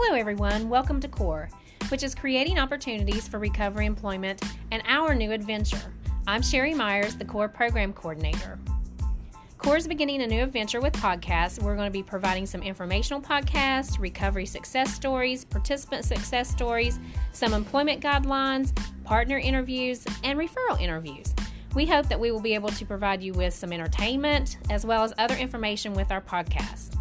Hello, everyone. Welcome to CORE, which is creating opportunities for recovery employment and our new adventure. I'm Sherry Myers, the CORE Program Coordinator. CORE is beginning a new adventure with podcasts. We're going to be providing some informational podcasts, recovery success stories, participant success stories, some employment guidelines, partner interviews, and referral interviews. We hope that we will be able to provide you with some entertainment as well as other information with our podcast.